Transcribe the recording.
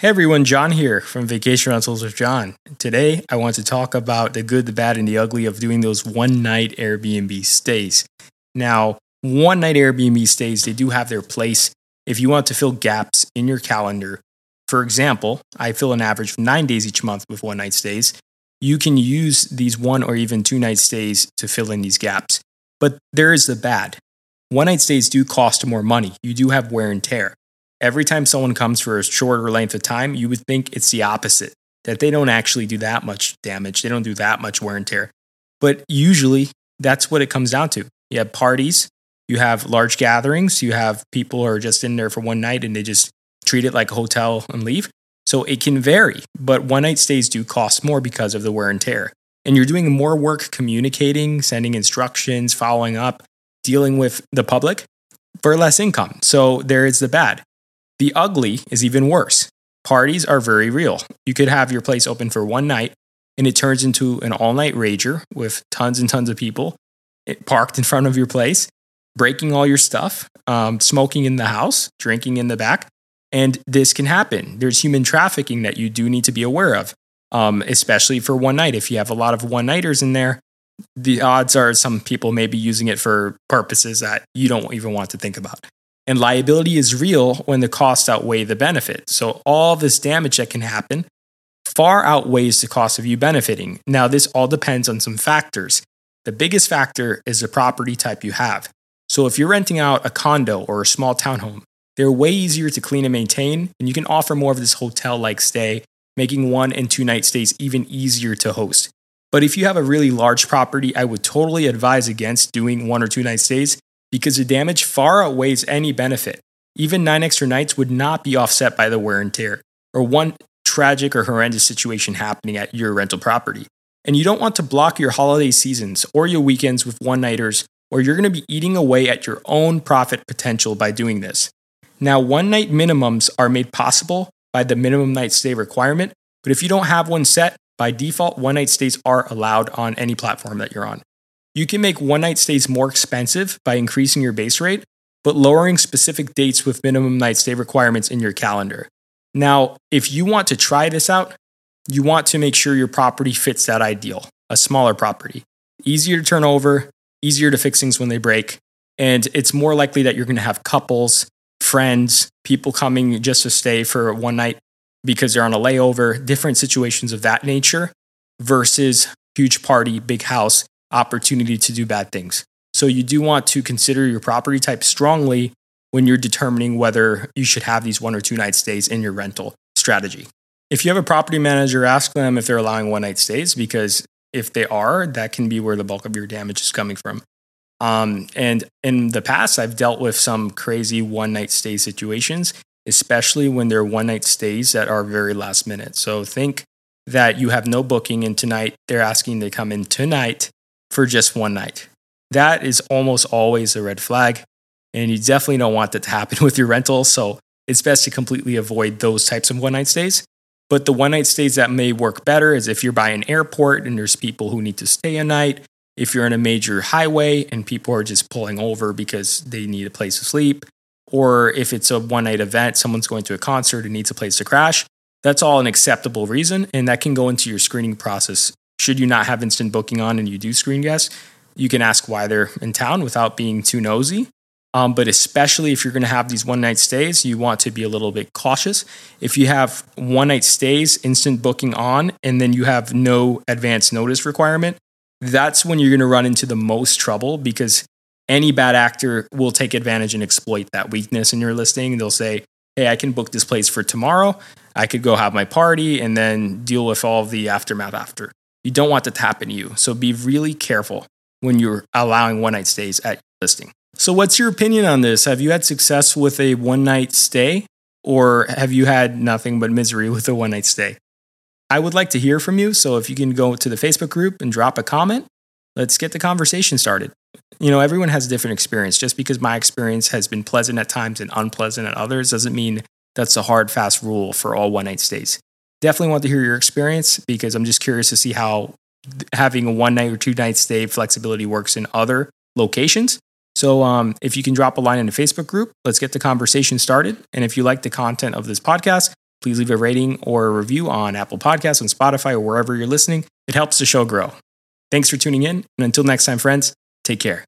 Hey everyone, John here from Vacation Rentals with John. Today I want to talk about the good, the bad, and the ugly of doing those one night Airbnb stays. Now, one night Airbnb stays, they do have their place if you want to fill gaps in your calendar. For example, I fill an average of nine days each month with one night stays. You can use these one or even two night stays to fill in these gaps. But there is the bad. One night stays do cost more money. You do have wear and tear every time someone comes for a shorter length of time, you would think it's the opposite, that they don't actually do that much damage. They don't do that much wear and tear. But usually that's what it comes down to. You have parties, you have large gatherings, you have people who are just in there for one night and they just treat it like a hotel and leave. So it can vary, but one night stays do cost more because of the wear and tear. And you're doing more work communicating, sending instructions, following up, dealing with the public for less income. So there is the bad. The ugly is even worse. Parties are very real. You could have your place open for one night and it turns into an all night rager with tons and tons of people parked in front of your place, breaking all your stuff, um, smoking in the house, drinking in the back. And this can happen. There's human trafficking that you do need to be aware of, um, especially for one night. If you have a lot of one nighters in there, the odds are some people may be using it for purposes that you don't even want to think about. And liability is real when the costs outweigh the benefit. So all this damage that can happen far outweighs the cost of you benefiting. Now, this all depends on some factors. The biggest factor is the property type you have. So if you're renting out a condo or a small townhome, they're way easier to clean and maintain, and you can offer more of this hotel like stay, making one and two night stays even easier to host. But if you have a really large property, I would totally advise against doing one or two night stays because the damage far outweighs any benefit. Even nine extra nights would not be offset by the wear and tear, or one tragic or horrendous situation happening at your rental property. And you don't want to block your holiday seasons or your weekends with one nighters, or you're going to be eating away at your own profit potential by doing this. Now, one night minimums are made possible by the minimum night stay requirement, but if you don't have one set, by default, one night stays are allowed on any platform that you're on. You can make one night stays more expensive by increasing your base rate, but lowering specific dates with minimum night stay requirements in your calendar. Now, if you want to try this out, you want to make sure your property fits that ideal, a smaller property. Easier to turn over, easier to fix things when they break, and it's more likely that you're going to have couples, friends, people coming just to stay for one night because they're on a layover, different situations of that nature versus huge party, big house opportunity to do bad things. So you do want to consider your property type strongly when you're determining whether you should have these one or two night stays in your rental strategy. If you have a property manager, ask them if they're allowing one night stays because if they are, that can be where the bulk of your damage is coming from. Um, and in the past, I've dealt with some crazy one night stay situations, especially when they're one night stays that are very last minute. So think that you have no booking in tonight. They're asking to come in tonight for just one night. That is almost always a red flag. And you definitely don't want that to happen with your rental. So it's best to completely avoid those types of one night stays. But the one night stays that may work better is if you're by an airport and there's people who need to stay a night, if you're in a major highway and people are just pulling over because they need a place to sleep, or if it's a one night event, someone's going to a concert and needs a place to crash, that's all an acceptable reason. And that can go into your screening process should you not have instant booking on and you do screen guests, you can ask why they're in town without being too nosy. Um, but especially if you're going to have these one night stays, you want to be a little bit cautious. If you have one night stays, instant booking on, and then you have no advance notice requirement, that's when you're going to run into the most trouble because any bad actor will take advantage and exploit that weakness in your listing. They'll say, Hey, I can book this place for tomorrow. I could go have my party and then deal with all the aftermath after. You don't want to happen to you. So be really careful when you're allowing one night stays at your listing. So, what's your opinion on this? Have you had success with a one night stay or have you had nothing but misery with a one night stay? I would like to hear from you. So, if you can go to the Facebook group and drop a comment, let's get the conversation started. You know, everyone has a different experience. Just because my experience has been pleasant at times and unpleasant at others doesn't mean that's a hard, fast rule for all one night stays definitely want to hear your experience because I'm just curious to see how having a one night or two night stay flexibility works in other locations. So, um, if you can drop a line in the Facebook group, let's get the conversation started. And if you like the content of this podcast, please leave a rating or a review on Apple Podcasts, on Spotify, or wherever you're listening. It helps the show grow. Thanks for tuning in. And until next time, friends, take care.